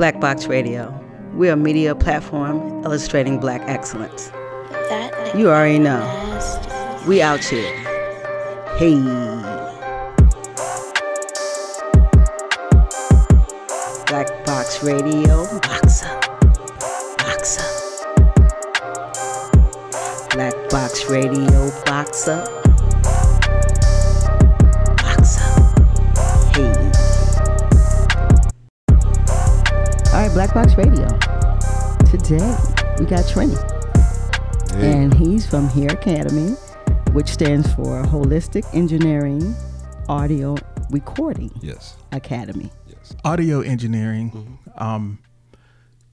Black Box Radio. We're a media platform illustrating black excellence. That You already know. We out here. Hey. Black Box Radio. Box up. Box up. Black Box Radio. Box up. Black Box Radio. Today we got Trini. And he's from Here Academy, which stands for Holistic Engineering Audio Recording Yes. Academy. Yes. audio engineering. Um,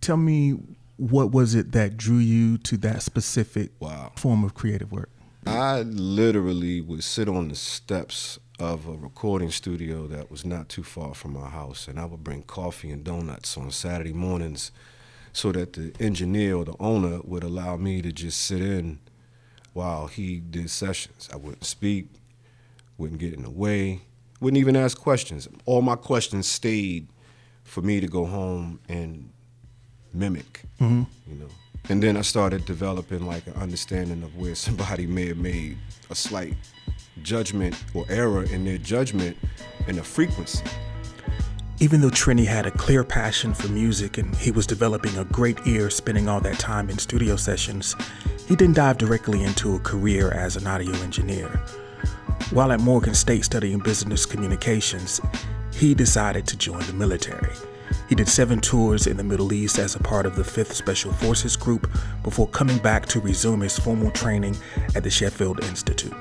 tell me what was it that drew you to that specific Wow. form of creative work? I literally would sit on the steps of a recording studio that was not too far from my house, and I would bring coffee and donuts on Saturday mornings so that the engineer or the owner would allow me to just sit in while he did sessions. I wouldn't speak, wouldn't get in the way, wouldn't even ask questions. All my questions stayed for me to go home and mimic, mm-hmm. you know. And then I started developing like an understanding of where somebody may have made a slight judgment or error in their judgment and the frequency. Even though Trini had a clear passion for music and he was developing a great ear spending all that time in studio sessions, he didn't dive directly into a career as an audio engineer. While at Morgan State studying business communications, he decided to join the military. He did seven tours in the Middle East as a part of the 5th Special Forces Group before coming back to resume his formal training at the Sheffield Institute.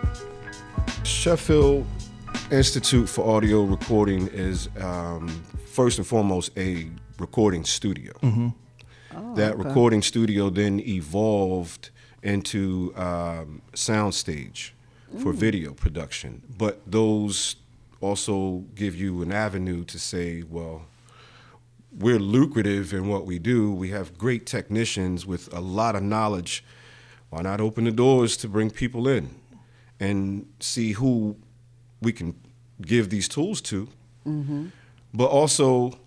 Sheffield Institute for Audio Recording is um, first and foremost a recording studio. that recording studio then evolved into um, soundstage for video production. But those also give you an avenue to say, well, we're lucrative in what we do. We have great technicians with a lot of knowledge. Why not open the doors to bring people in and see who we can give these tools to? But also,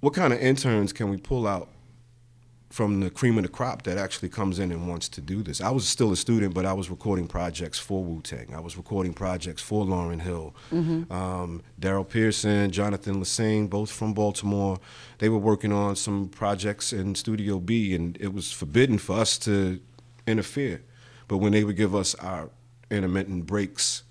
what kind of interns can we pull out from the cream of the crop that actually comes in and wants to do this? I was still a student, but I was recording projects for Wu Tang. I was recording projects for Lauryn Hill, um, Daryl Pearson, Jonathan Lassane, both from Baltimore. They were working on some projects in Studio B, and it was forbidden for us to interfere. But when they would give us our intermittent breaks,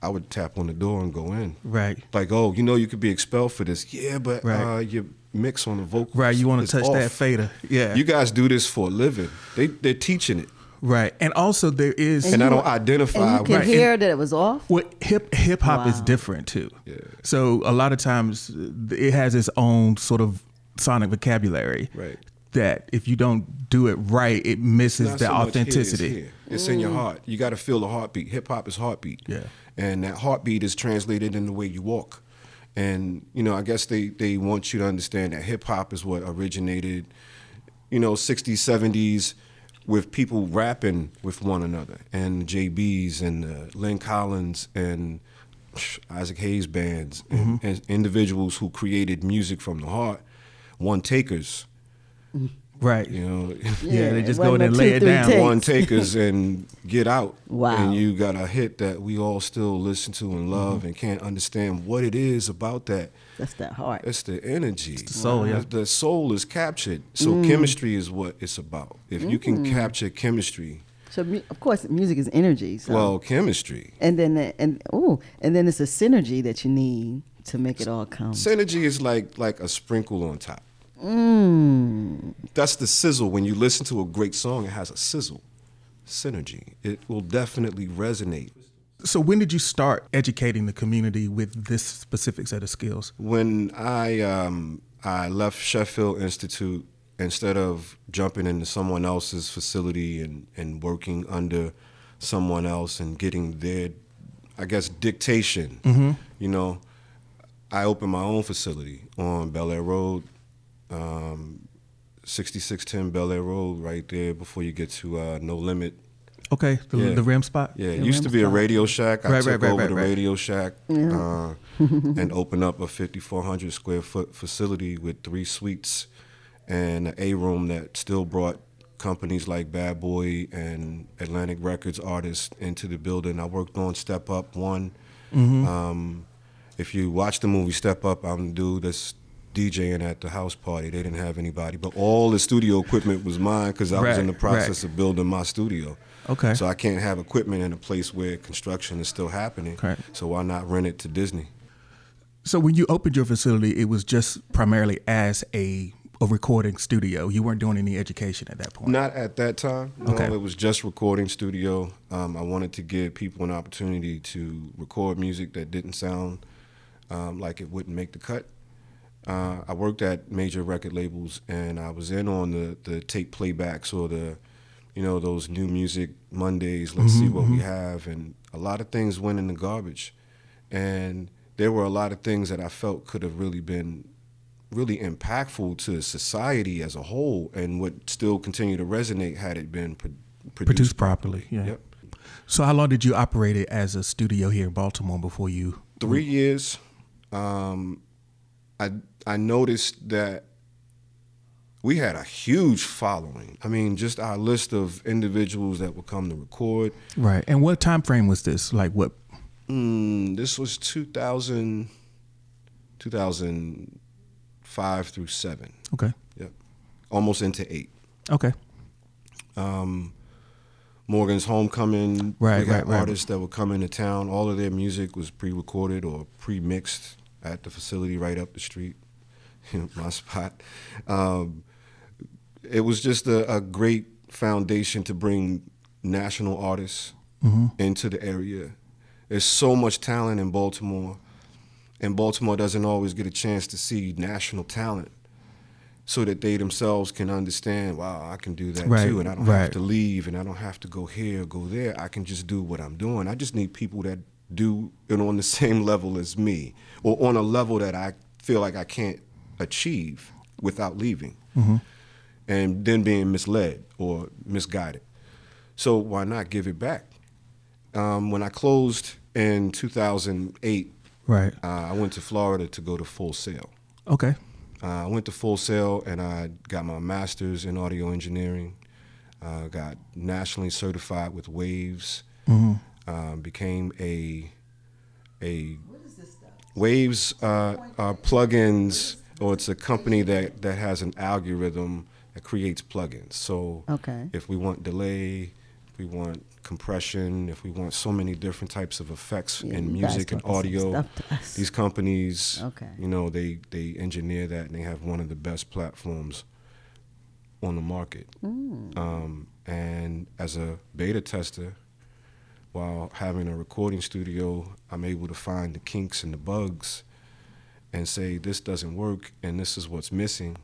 I would tap on the door and go in. Right. Like, oh, you know, you could be expelled for this. Yeah, but Right. uh, your mix on the vocal. Right, you want to touch that fader. Yeah. You guys do this for a living. They they're teaching it, right. And also there is and I you don't identify. And you can right, hear that it was off? Well, hip hip hop is different too. Yeah. So a lot of times it has its own sort of sonic vocabulary. Right. That if you don't do it right, it misses Not the so much here, it's authenticity. here. It's in your heart. You got to feel the heartbeat. Hip hop is heartbeat. Yeah. And that heartbeat is translated in the way you walk. And you know, I guess they they want you to understand that hip hop is what originated, you know, 60s, 70s with people rapping with one another and the JBs and the Lyn Collins and Isaac Hayes bands and, mm-hmm. and individuals who created music from the heart, one takers, Right. you know. Yeah, they just go in wasn't and lay it three down. takes. one takers and get out. Wow. And you got a hit that we all still listen to and love Mm-hmm. and can't understand what it is about that. That's that heart. It's the energy. the soul, yeah. The soul is captured. So Mm. chemistry is what it's about. If you can capture chemistry, So mu- of course, music is energy. So. well, chemistry. and then the, and oh, and then it's a synergy that you need to make it all come. Synergy is like like a sprinkle on top. Mm. That's the sizzle. When you listen to a great song, it has a sizzle. Synergy. It will definitely resonate. So when did you start educating the community with this specific set of skills? when I um, I left Sheffield Institute, instead of jumping into someone else's facility and, and working under someone else and getting their, I guess, dictation, you know, I opened my own facility on Bel Air Road, um, 6610 Bel Air Road, right there before you get to uh, No Limit Okay, the, Yeah. the rim spot. Yeah, it The used to rim be a. Radio Shack. I Right, took right, right, over right, the right. Radio Shack uh, and opened up a 5,400 square foot facility with three suites and an A room that still brought companies like Bad Boy and Atlantic Records artists into the building. I worked on Step Up One. Mm-hmm. Um, if you watch the movie Step Up, I'm the dude that's DJing at the house party. They didn't have anybody, but all the studio equipment was mine because I was in the process right. of building my studio. Okay. So I can't have equipment in a place where construction is still happening. Correct. So why not rent it to Disney? So when you opened your facility, it was just primarily as a, a recording studio. You weren't doing any education at that point. Not at that time. No, Okay. it was just recording studio. Um, I wanted to give people an opportunity to record music that didn't sound um, like it wouldn't make the cut. Uh, I worked at major record labels, and I was in on the the tape playbacks or the, you know, those new music Mondays. Let's see what we have, and a lot of things went in the garbage, and there were a lot of things that I felt could have really been really impactful to society as a whole and would still continue to resonate had it been pro- produced, Produced properly, yeah. Yep. So how long did you operate it as a studio here in Baltimore before you? Three years. Um, I I noticed that we had a huge following. I mean, just our list of individuals that would come to record. Right. And what time frame was this? Like what? Mm, this was 2000, 2005 through seven. Okay. Yep. Almost into eight. Okay. um, Morgan's Homecoming. Right, we got right, right. artists that would come into town. All of their music was pre-recorded or pre-mixed at the facility right up the street, my spot. Um, it was just a, a great foundation to bring national artists Mm-hmm. into the area. There's so much talent in Baltimore, and Baltimore doesn't always get a chance to see national talent so that they themselves can understand, wow, I can do that Right, too, and I don't right. have to leave, and I don't have to go here, go there. I can just do what I'm doing. I just need people that do it on the same level as me, or on a level that I feel like I can't achieve without leaving, Mm-hmm. and then being misled or misguided. So why not give it back? Um, when I closed in 2008, Right. uh, I went to Florida to go to Full Sail. Okay. Uh, I went to Full Sail and I got my master's in audio engineering. Uh, got nationally certified with Waves. Um, became a a Waves uh, are plugins, or it's a company that that has an algorithm that creates plugins. So Okay. if we want delay, if we want compression, if we want so many different types of effects Yeah, in music and audio, stuff to us. these companies, Okay. you know, they they engineer that and they have one of the best platforms on the market. Mm. Um, and as a beta tester, while having a recording studio, I'm able to find the kinks and the bugs and say this doesn't work and this is what's missing.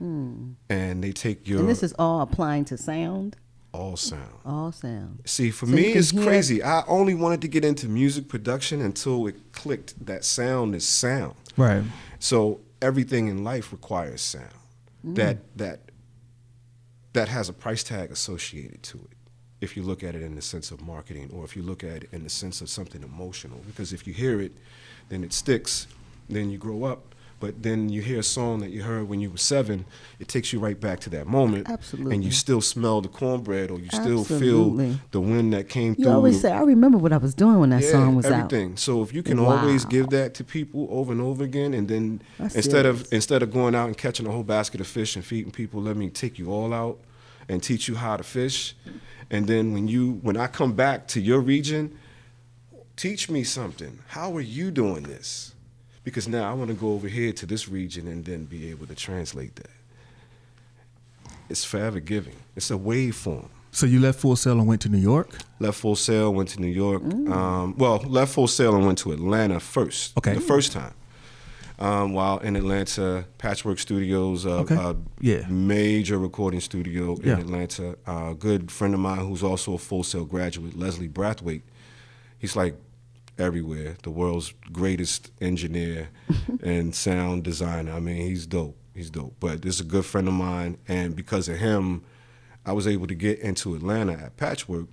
And they take your Mm. And this is all applying to sound, all sound. all sound. See, for So me, it's hear- crazy. I only wanted to get into music production until it clicked that sound is sound. Right. So everything in life requires sound. That that that has a price tag associated to it. If you look at it in the sense of marketing, or if you look at it in the sense of something emotional, because if you hear it, then it sticks. Then you grow up, but then you hear a song that you heard when you were seven. It takes you right back to that moment, and you still smell the cornbread, or you still Absolutely. feel the wind that came You through. always say, I remember what I was doing when that Yeah, song was everything. out. So if you can always give that to people over and over again, and then That's instead serious. of instead of going out and catching a whole basket of fish and feeding people, let me take you all out and teach you how to fish. And then when you when I come back to your region, teach me something. How are you doing this? Because now I want to go over here to this region and then be able to translate that. It's forever giving. It's a waveform. So you left Full Sail and went to New York. Left Full Sail, went to New York. Um, well, left Full Sail and went to Atlanta first. Okay. The first time. Um, while in Atlanta, Patchwork Studios, uh, Okay. a Yeah. major recording studio in Yeah. Atlanta. a good friend of mine who's also a Full Sail graduate, Leslie Brathwaite. He's like everywhere. The world's greatest engineer and sound designer. I mean, he's dope. He's dope. But this is a good friend of mine, and because of him, I was able to get into Atlanta at Patchwork,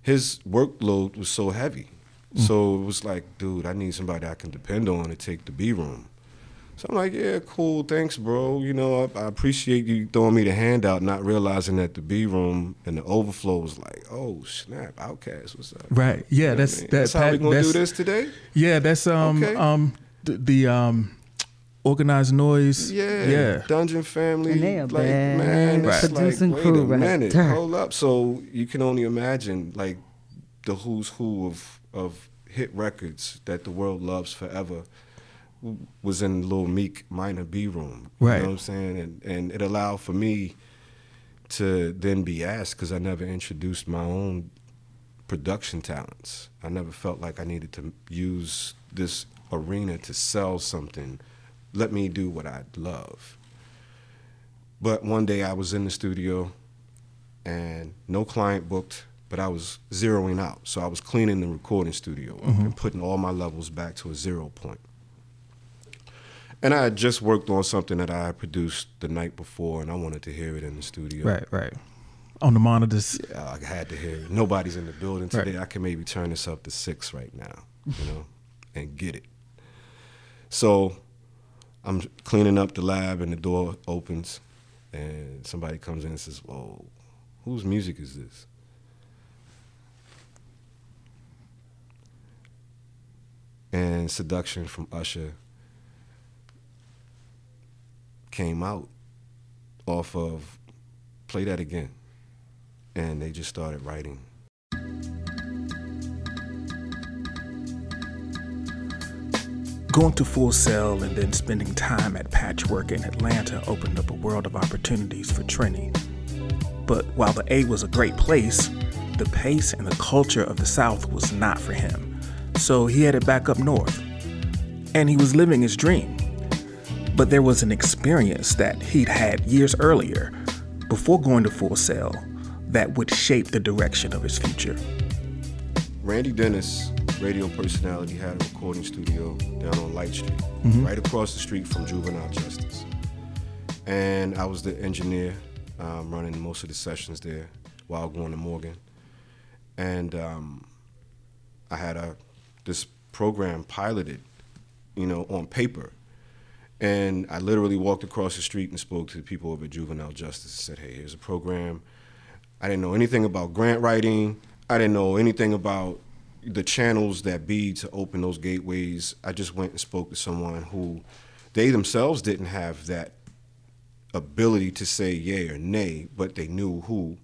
his workload was so heavy. Mm. So it was like, dude, I need somebody I can depend on to take the B room. So I'm like, yeah, cool, thanks, bro. You know, I, I, appreciate you throwing me the handout, not realizing that the B room and the overflow was like, oh snap, OutKast, what's up? Right. Yeah, you know that's I mean? that, that's how we gonna do this today. Yeah, that's um okay. um the, the um Organized Noize. Yeah, yeah. Dungeon Family. And they are like, bad. man, Right. it's Producing like, crew wait a right minute, there. hold up. So you can only imagine like the who's who of of hit records that the world loves forever was in Lil Meek minor B room. You Right. know what I'm saying? And and it allowed for me to then be asked because I never introduced my own production talents. I never felt like I needed to use this arena to sell something. Let me do what I love. But one day I was in the studio and no client booked, but I was zeroing out. So I was cleaning the recording studio up mm-hmm. and putting all my levels back to a zero point. And I had just worked on something that I produced the night before, and I wanted to hear it in the studio. Right, right. On the monitors. Yeah, I had to hear it. Nobody's in the building Right. today. I can maybe turn this up to six right now, you know, and get it. So I'm cleaning up the lab, and the door opens, and somebody comes in and says, "Whoa, whose music is this?" And "Seduction" from Usher came out off of "Play That Again." and they just started writing. Going to Full Sail and then spending time at Patchwork in Atlanta opened up a world of opportunities for Trini. But while the A was a great place, the pace and the culture of the South was not for him. So he headed back up north. And he was living his dream. But there was an experience that he'd had years earlier, before going to Full Sail, that would shape the direction of his future. Randy Dennis, radio personality, had a recording studio down on Light Street, right across the street from Juvenile Justice. And I was the engineer um, running most of the sessions there while going to Morgan. And um, I had a this program piloted, you know, on paper. And I literally walked across the street and spoke to the people over at Juvenile Justice and said, hey, here's a program. I didn't know anything about grant writing. I didn't know anything about the channels that be to open those gateways. I just went and spoke to someone who they themselves didn't have that ability to say yay or nay, but they knew who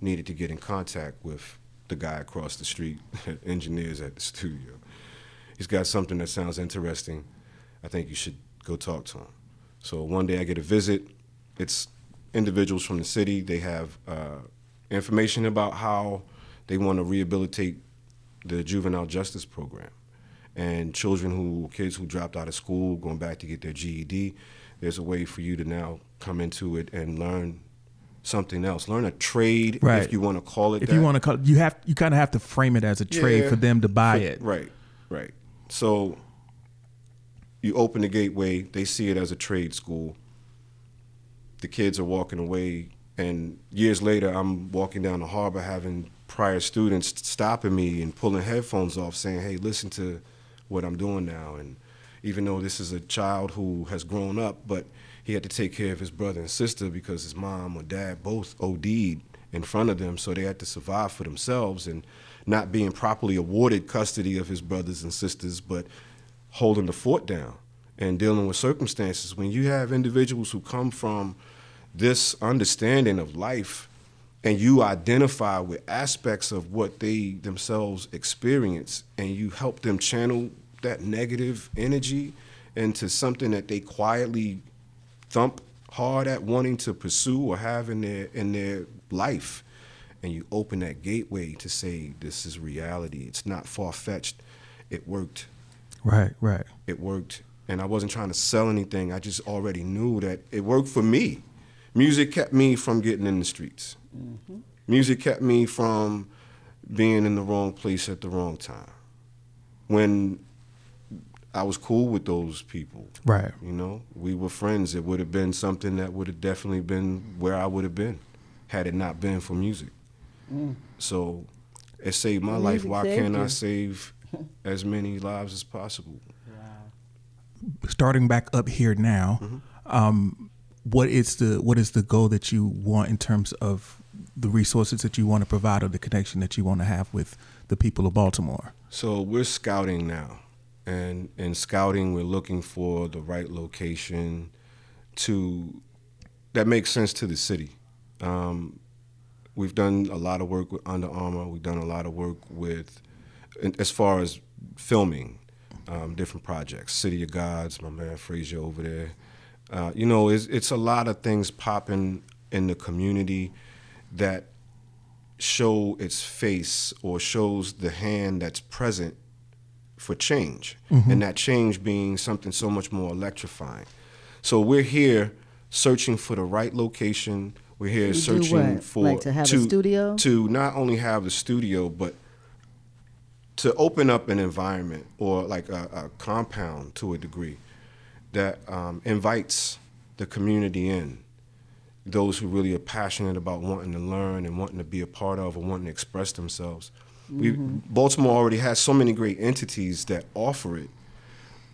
needed to get in contact with the guy across the street, engineers at the studio. He's got something that sounds interesting. I think you should go talk to him. So one day I get a visit. It's individuals from the city. They have uh, information about how they want to rehabilitate the juvenile justice program and children who kids who dropped out of school going back to get their GED. There's a way for you to now come into it and learn something else, learn a trade Right. if you want to call it If that. you want to call you have you kind of have to frame it as a trade Yeah. for them to buy For- it. Right, right. So you open the gateway, they see it as a trade school. The kids are walking away, and years later, I'm walking down the harbor having prior students stopping me and pulling headphones off, saying, "Hey, listen to what I'm doing now." And even though this is a child who has grown up, but he had to take care of his brother and sister because his mom or dad both OD'd in front of them, so they had to survive for themselves and not being properly awarded custody of his brothers and sisters, but holding the fort down and dealing with circumstances. When you have individuals who come from this understanding of life and you identify with aspects of what they themselves experience and you help them channel that negative energy into something that they quietly thump hard at wanting to pursue or have in their in their life. And you open that gateway to say this is reality. It's not far-fetched. It worked. Right, right. it worked. And i wasn't trying to sell anything. I just already knew that it worked for me. Music kept me from getting in the streets. Mm-hmm. Music kept me from being in the wrong place at the wrong time. When i was cool with those people Right. you know we were friends it would have been something that would have definitely been where i would have been had it not been for music. So it saved my Music life. Why can't I save as many lives as possible? starting back up here now, um, what is the what is the goal that you want in terms of the resources that you want to provide or the connection that you want to have with the people of Baltimore? So we're scouting now, and in scouting, we're looking for the right location to that makes sense to the city. Um, we've done a lot of work with Under Armour. We've done a lot of work with, as far as filming, um, different projects. City of Gods, my man Frazier over there. Uh, you know, it's, it's a lot of things popping in the community that show its face or shows the hand that's present for change, and that change being something so much more electrifying. So we're here searching for the right location. We're here You searching for Like to have a studio? to not only have a studio, but to open up an environment or like a, a compound to a degree that um, invites the community in. Those who really are passionate about wanting to learn and wanting to be a part of or wanting to express themselves. We, Baltimore already has so many great entities that offer it,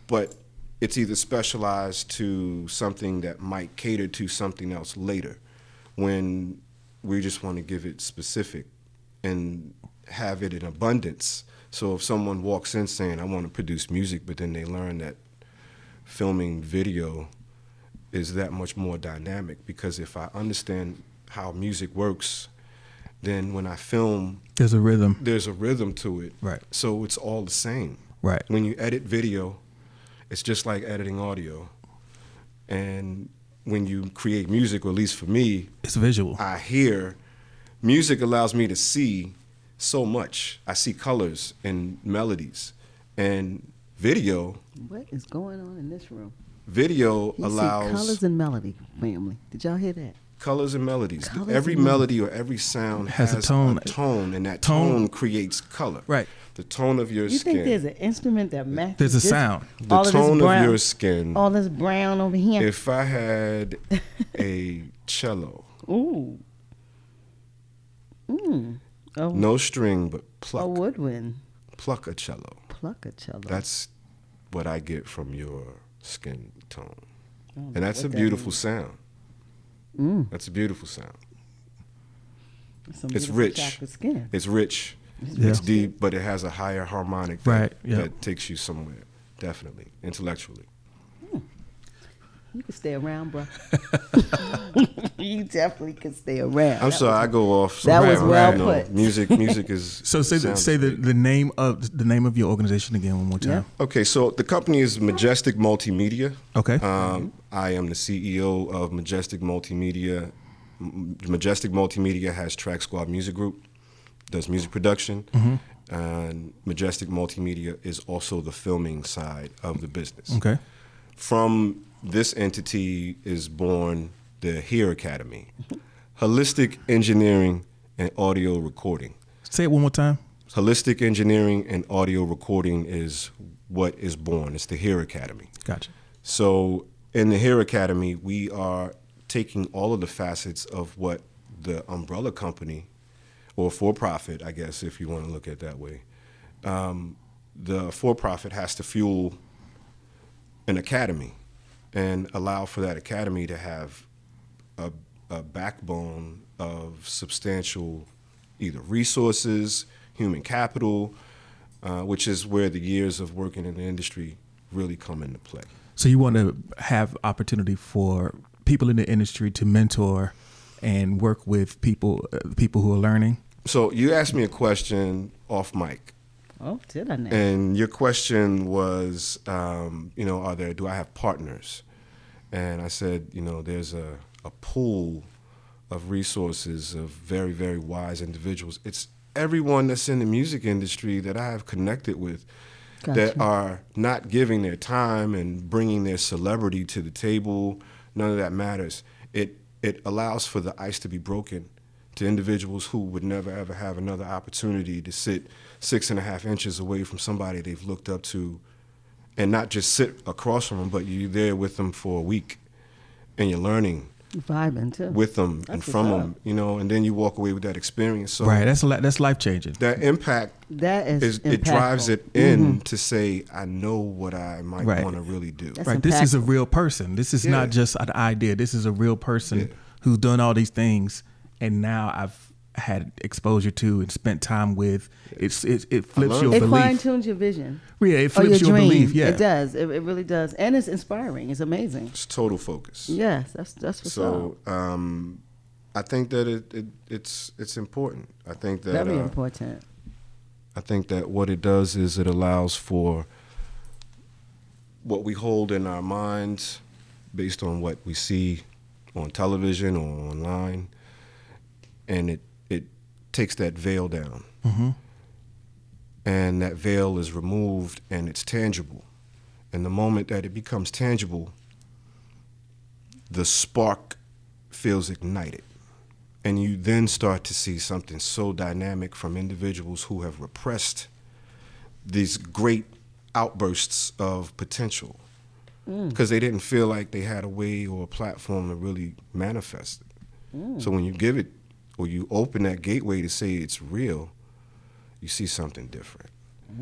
but it's either specialized to something that might cater to something else later when we just want to give it specific and have it in abundance. So if someone walks in saying, I want to produce music, but then they learn that filming video is that much more dynamic because if I understand how music works, then when I film, There's a rhythm, there's a rhythm to it. Right. So it's all the same. right? When you edit video, it's just like editing audio. And when you create music, or at least for me, It's visual. I hear music allows me to see so much. I see colors and melodies. And video, What is going on in this room? video You allows see colors and melody, family. Did y'all hear that? Colors and melodies. Colors every and melody or every sound Has has, a tone. tone, and that Tone. tone, creates color. Right. The tone of your You skin. think there's an instrument that matches? There's a this- sound. the all tone of brown- your skin. All this brown over here. If I had a cello, Ooh. Mm. Oh, no string but pluck. a woodwind. pluck a cello. Pluck a cello. That's what I get from your skin tone, I don't know and that's a what that beautiful sound. Mm. That's a beautiful sound. Some It's rich. Skin. It's rich, Yeah. it's deep, but it has a higher harmonic that, Right, yeah. that takes you somewhere. Definitely, intellectually. You can stay around, bro. you definitely can stay around. I'm That sorry, was- I go off. that was somewhere, well you know, put. Music, music is. So say the, say the, the name of the name of your organization again one more time. Okay, so the company is Majestic Multimedia. Okay. Um, I am the CEO of Majestic Multimedia. Majestic Multimedia has Track Squad Music Group, does music production, and Majestic Multimedia is also the filming side of the business. okay. From this entity is born the Here Academy, Holistic Engineering and Audio Recording. Say it one more time. Holistic Engineering and Audio Recording is what is born. It's the Here Academy. Gotcha. So in the Here Academy, we are taking all of the facets of what the umbrella company, or for profit, I guess, if you want to look at it that way, um, the for profit has to fuel an academy and allow for that academy to have a, a backbone of substantial either resources, human capital, uh, which is where the years of working in the industry really come into play. So you want to have opportunity for people in the industry to mentor and work with people uh, people who are learning. So you asked me a question off mic, Oh, did I know? and your question was, um, you know, are there? Do I have partners? And I said, you know, there's a, a pool of resources of very very wise individuals. It's everyone that's in the music industry that I have connected with that are not giving their time and bringing their celebrity to the table. None of that matters. It it allows for the ice to be broken to individuals who would never ever have another opportunity to sit six and a half inches away from somebody they've looked up to, and not just sit across from them, but you're there with them for a week, and you're learning Vibing too. with them and from them, you know, and then you walk away with that experience. So right. That's li- that's life changing. that impact that is, is it drives it in mm-hmm. to say, I know what I might Right. want to really do. That's right. This is a real person. This is Yeah. not just an idea. This is a real person Yeah. who's done all these things, and now I've had exposure to and spent time with. It's it, it flips learned. your It belief. fine tunes your vision. yeah, it or your flips your, belief. Yeah, It does. It, it really does. And it's inspiring. It's amazing. It's total focus. Yes, that's that's what's So up. um, I think that it, it it's it's important. I think that Very uh, important. I think that what it does is it allows for what we hold in our minds based on what we see on television or online, and it it takes that veil down, mm-hmm. and that veil is removed and it's tangible. And the moment that it becomes tangible, the spark feels ignited. And you then start to see something so dynamic from individuals who have repressed these great outbursts of potential mm. because they didn't feel like they had a way or a platform to really manifest it. Mm. So when you give it or you open that gateway to say it's real, you see something different.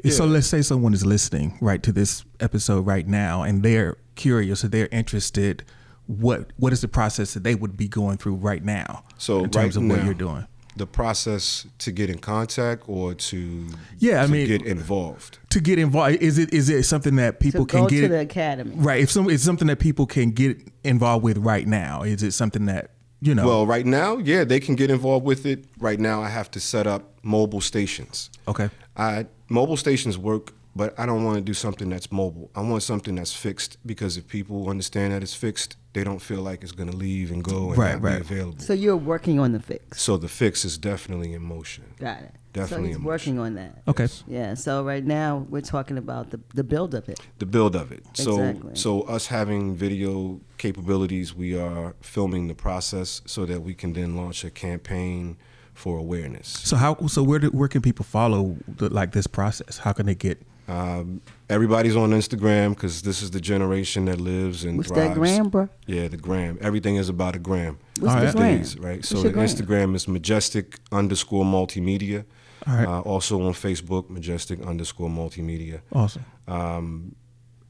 So let's say someone is listening right to this episode right now, and they're curious or they're interested. What what is the process that they would be going through right now? So in terms right of what now, you're doing. The process to get in contact or to Yeah, I to mean- get involved. To get involved, is it is it something that people to can go get to the academy. right? If some it's something that people can get involved with right now, is it something that you know? Well, right now, yeah, they can get involved with it. Right now, I have to set up mobile stations. okay, I mobile stations work, but I don't want to do something that's mobile. I want something that's fixed because if people understand that it's fixed, they don't feel like it's going to leave and go and Right, not right. be available. So you're working on the fix. So the fix is definitely in motion. Got it. Definitely So he's working on that. okay, Yeah. So right now we're talking about the the build of it. The build of it. So Exactly. so us having video capabilities, we are filming the process so that we can then launch a campaign for awareness. So how so where do, where can people follow the, like this process? How can they get? Um, everybody's on Instagram because this is the generation that lives and What's thrives. that gram, bro? Yeah, the gram. Everything is about a gram. What's All the right. gram? Days, right? What's so the gram? Instagram is majestic underscore multimedia. All right. Uh, also on Facebook, majestic underscore multimedia. Awesome. Um,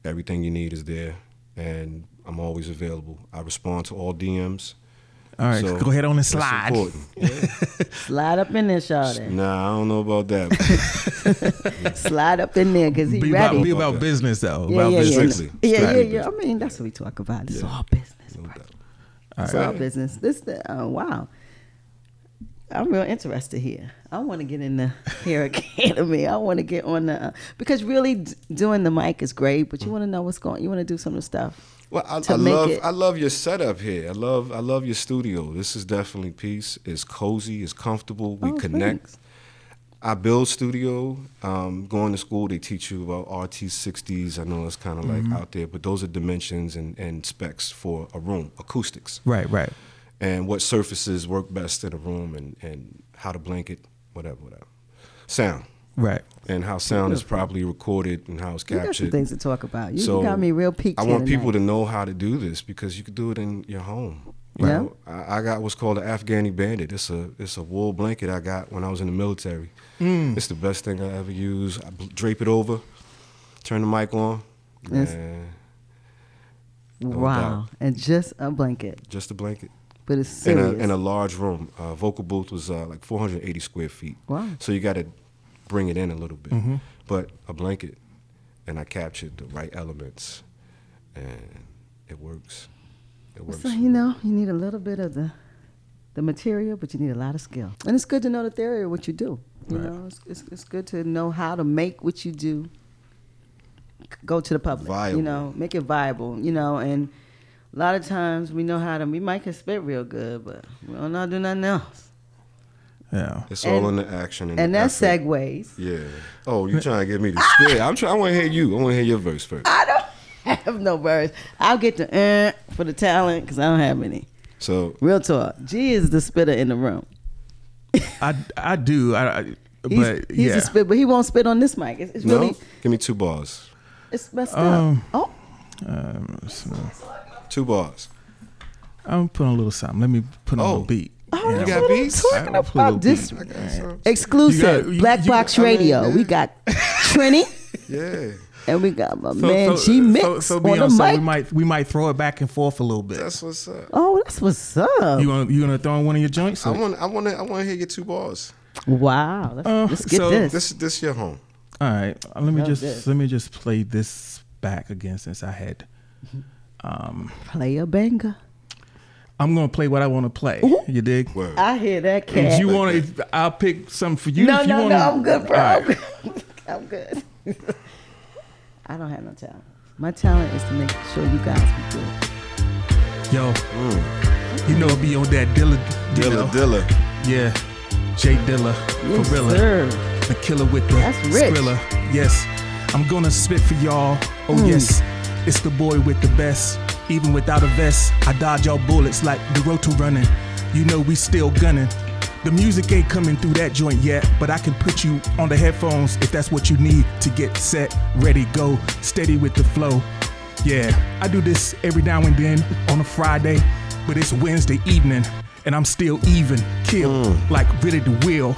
everything you need is there, and I'm always available. I respond to all DMs. All right, So go ahead on and slide. important. Slide up in there, Shawty. Nah, I don't know about that. Slide up in there because he Be about, ready. be about business though. yeah, about yeah, business. Strictly. yeah, yeah, Strictly yeah, yeah. I mean, that's what we talk about. It's all business. No bro. doubt. It's all business. This, the, oh wow. I'm real interested here. I want to get in the hair academy. I want to get on the uh, because really d- doing the mic is great, but you want to know what's going. You want to do some of the stuff. Well, I, to I make love it- I love your setup here. I love I love your studio. This is definitely peace. It's cozy. It's comfortable. We Oh, connect. thanks. I build studio. Um, going to school, they teach you about RT60s. I know it's kind of Mm-hmm. like out there, but those are dimensions and, and specs for a room, acoustics, Right, right. And what surfaces work best in a room, and, and how to blanket, whatever, whatever. Sound Right. and how sound is properly recorded and how it's You got some captured. things to talk about. You, you So, got me real piqued. I here want people to know how to do this because you can do it in your home. You Yeah. know, I, I got what's called an Afghani bandit. It's a it's a wool blanket I got when I was in the military. Mm. It's the best thing I ever used. I drape it over, turn the mic on, Yes. and Wow, doubt. and just a blanket, just a blanket. But it's In a, in a large room. Uh, vocal booth was uh, like 480 square feet. Wow. So you got to bring it in a little bit. Mm-hmm. But a blanket, and I captured the right elements, and it works. It works. So you know, you need a little bit of the the material, but you need a lot of skill. And it's good to know the theory of what you do. You Right. know, it's, it's it's good to know how to make what you do go to the public. Viable. You know, make it viable. You know, and a lot of times we know how to. We might can spit real good, but we don't know how to do nothing else. Yeah. It's And- all in the action and, And the that's effort. segues. Yeah. Oh, you trying to get me to spit? I'm trying. I want to hear you. I want to hear your verse first. I don't have no words. I'll get the uh, for the talent because I don't have any. So Real talk. G is the spitter in the room. I, I do. I, I He's, but he's yeah. a spit, but he won't spit on this mic. It's, it's no, really give me two bars. it's messed Um, up. Oh, Um, so- Two bars. I'm putting a little something. Let me put on Oh. a beat. Oh, Yeah. that's got beats? talking I put a about. This beat. I exclusive You got- you- Black you- Box I mean, Radio. yeah. We got Trini Yeah, and we got my So- man so- G Mix so, so on the mic. we might we might throw it back and forth a little bit. that's what's up. oh, that's what's up. you want you gonna throw in one of your joints? I want, I want to, I want to hear your two bars. wow. Let's, Uh, let's get so this. This, this your home. All right, let me Love just this. let me just play this back again since I had. Um, Play a banger. I'm gonna play what I want to play. You dig? Word. I hear that If you want to, I'll pick something for you. no, if you no, wanna, no. I'm good, bro. I'm right. good. I'm good. I don't have no talent. My talent is to make sure you guys be good. Yo, you know, be on that Dilla, Dilla, know. Dilla. Yeah, J Dilla, Yes, for real. sir. The killer with the That's rich. Skrilla. Yes, I'm gonna spit for y'all. Oh Mm. yes, it's the boy with the best. Even without a vest, I dodge all bullets like the road to running. You know we still gunning. The music ain't coming through that joint yet, but I can put you on the headphones if that's what you need to get set, ready, go, steady with the flow. Yeah, I do this every now and then on a Friday, but it's Wednesday evening, and I'm still even, kill mm. like Rid of the Wheel,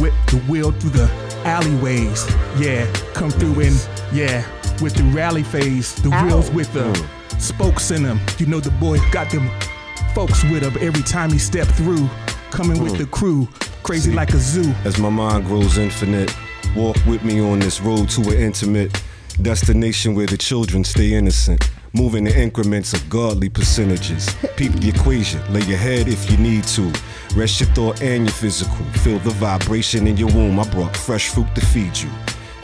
with the wheel through the alleyways. Yeah, come through in, yeah, with the rally phase, the Ow. wheels with the mm. spokes in them. You know the boy got them folks with him every time he step through, coming with mm. the crew, crazy See. like a zoo. As my mind grows infinite, walk with me on this road to an intimate destination where the children stay innocent. Moving in increments of godly percentages. Peep the equation, lay your head if you need to. Rest your thought and your physical. Feel the vibration in your womb. I brought fresh fruit to feed you.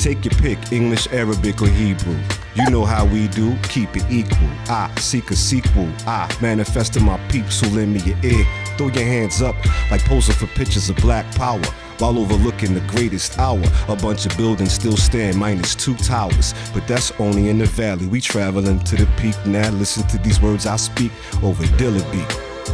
Take your pick, English, Arabic, or Hebrew. You know how we do, keep it equal. I seek a sequel. I manifest to my peeps who lend me your ear. Throw your hands up like posing for pictures of black power. While overlooking the greatest hour, a bunch of buildings still stand minus two towers. But that's only in the valley. We traveling to the peak now. Listen to these words I speak over Dilla beat.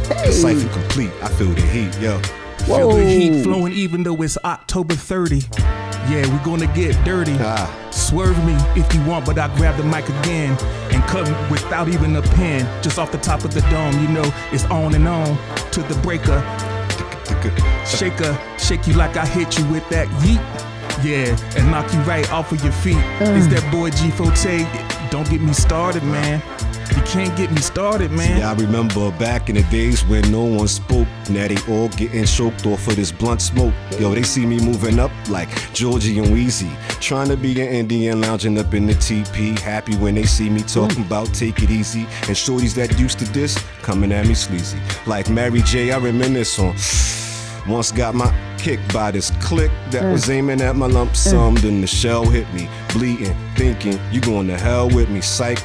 The cipher complete. I feel the heat, yo. Feel the heat flowing even though it's October 30. Yeah, we're gonna get dirty. Ah. Swerve me if you want, but I grab the mic again and cut without even a pen. Just off the top of the dome, you know it's on and on to the breaker. Shaker, shake you like I hit you with that yeet. Yeah, and knock you right off of your feet. Is that boy G Forte? Don't get me started, man. You can't get me started, man. Yeah, I remember back in the days when no one spoke. Now they all getting choked off of this blunt smoke. Yo, they see me moving up like Georgie and Weezy. Trying to be an Indian lounging up in the TP. Happy when they see me talking about take it easy. And shorties that used to diss coming at me sleazy. Like Mary J, I reminisce on. Once got my kick by this click that mm. was aiming at my lump sum. Mm. Then the shell hit me, bleeding, thinking you going to hell with me, psych.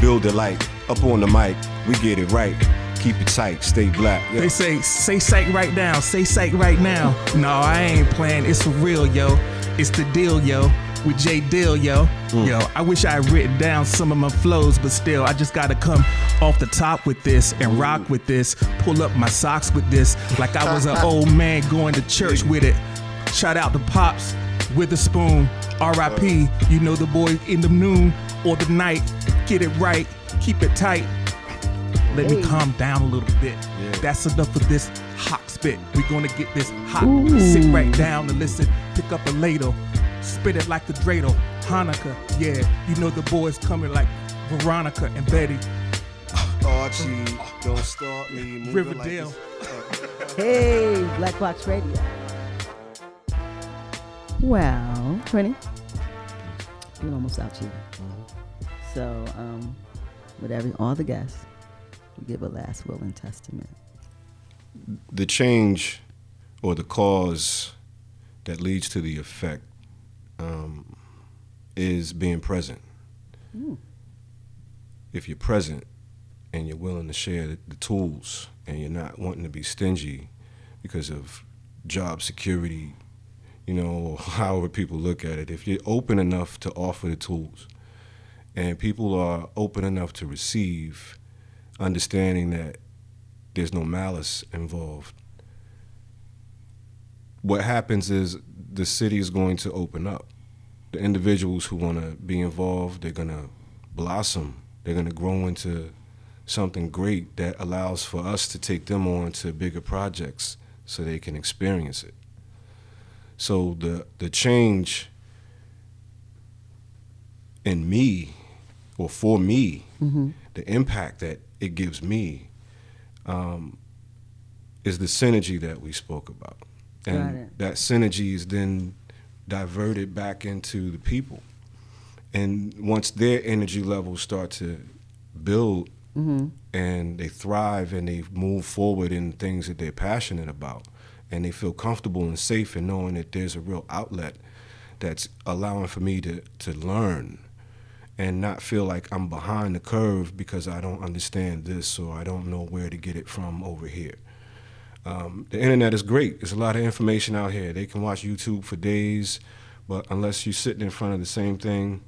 Build it like up on the mic, we get it right. Keep it tight, stay black. yo. They say, say psych right now, say psych right now. No, I ain't playing, it's for real, yo. It's the deal, yo. With J Dill, yo. Hmm. Yo, I wish I had written down some of my flows, but still, I just gotta come off the top with this and hmm. rock with this. Pull up my socks with this, like I was an old man going to church with it. Shout out to Pops with a spoon. R.I.P. Uh. You know the boy in the noon or the night. Get it right, keep it tight. Let me calm down a little bit. That's enough of this hot spit. We're gonna get this hot. Sit right down and listen. Pick up a ladle. Spit it like the dreidel. Hanukkah, yeah. You know the boys coming like Veronica and Betty. Archie, don't start me. moving Riverdale. Like Hey, Black Box Radio. Well, Trini, you're almost out here. Mm-hmm. So, um, with every all the guests, we give a last will and testament. the change or the cause that leads to the effect um, is being present. If you're present and you're willing to share the, the tools and you're not wanting to be stingy because of job security, you know, however people look at it, if you're open enough to offer the tools and people are open enough to receive, understanding that there's no malice involved. What happens is the city is going to open up. The individuals who want to be involved, they're going to blossom. They're going to grow into something great that allows for us to take them on to bigger projects so they can experience it. So the the change in me or for me, Mm-hmm. the impact that it gives me um, is the synergy that we spoke about. And that synergy is then diverted back into the people. And once their energy levels start to build Mm-hmm. and they thrive and they move forward in things that they're passionate about and they feel comfortable and safe in knowing that there's a real outlet that's allowing for me to, to learn and not feel like I'm behind the curve because I don't understand this or I don't know where to get it from over here. Um, the internet is great. There's a lot of information out here. They can watch YouTube for days, but unless you're sitting in front of the same thing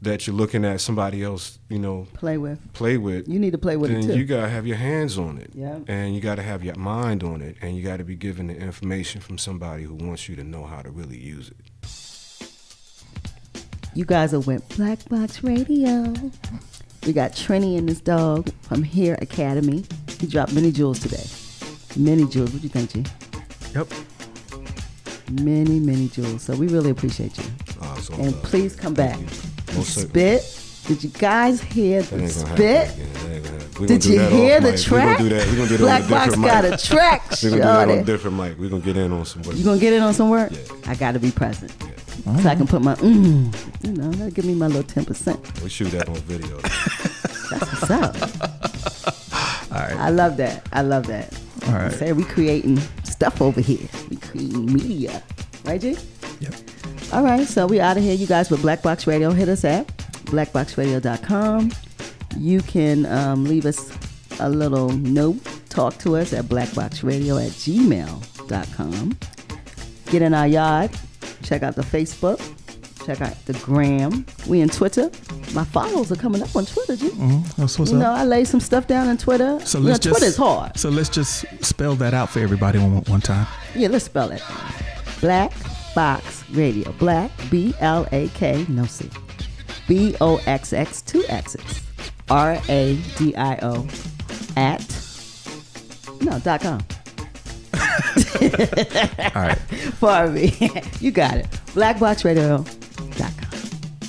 that you're looking at somebody else, you know, Play with. play with, You need to play with then it too. you gotta have your hands on it. Yeah. And you gotta have your mind on it, and you gotta be given the information from somebody who wants you to know how to really use it. You guys are with Black Box Radio. We got Trini and this dog from Here Academy. He dropped many jewels today. Many jewels. What do you think, G? Yep. Many, many jewels. So we really appreciate you. It's all And please come back. Thank you. Spit. Did you guys hear the ain't gonna happen spit? again. That ain't gonna happen. We Did you hear the mic. track? We gonna do that. We gonna do Black on Box got mic. a track, We gonna do that on a different mic. We gonna get in on some work. You gonna get in on some work? Yeah. I gotta be present. So I can put my mm, you know, that'll give me my little ten percent. We shoot that on video. That's what's up. All right. I love that. I love that. All right. Say we creating stuff over here. We creating media. Right, G? Yep. All right, so we out of here. You guys with Black Box Radio. Hit us at blackboxradio.com. You can um, leave us a little note. Talk to us at blackboxradio at gmail.com. Get in our yard. Check out the Facebook. Check out the gram. We in Twitter. My follows are coming up on Twitter, G. Mhm. That's what's You know. I lay some stuff down on Twitter. So you let's just Twitter's hard. So let's just spell that out for everybody one, one time. Yeah, let's spell it. Black Box Radio. Black, B L A K, no C. B O X X, two X's. R A D I O at, no, dot com. All right. Pardon me. you got it. Blackboxradio.com.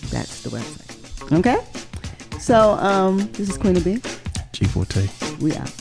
That's the website. Okay? So, um, this is Queen of B. G Forte. We out.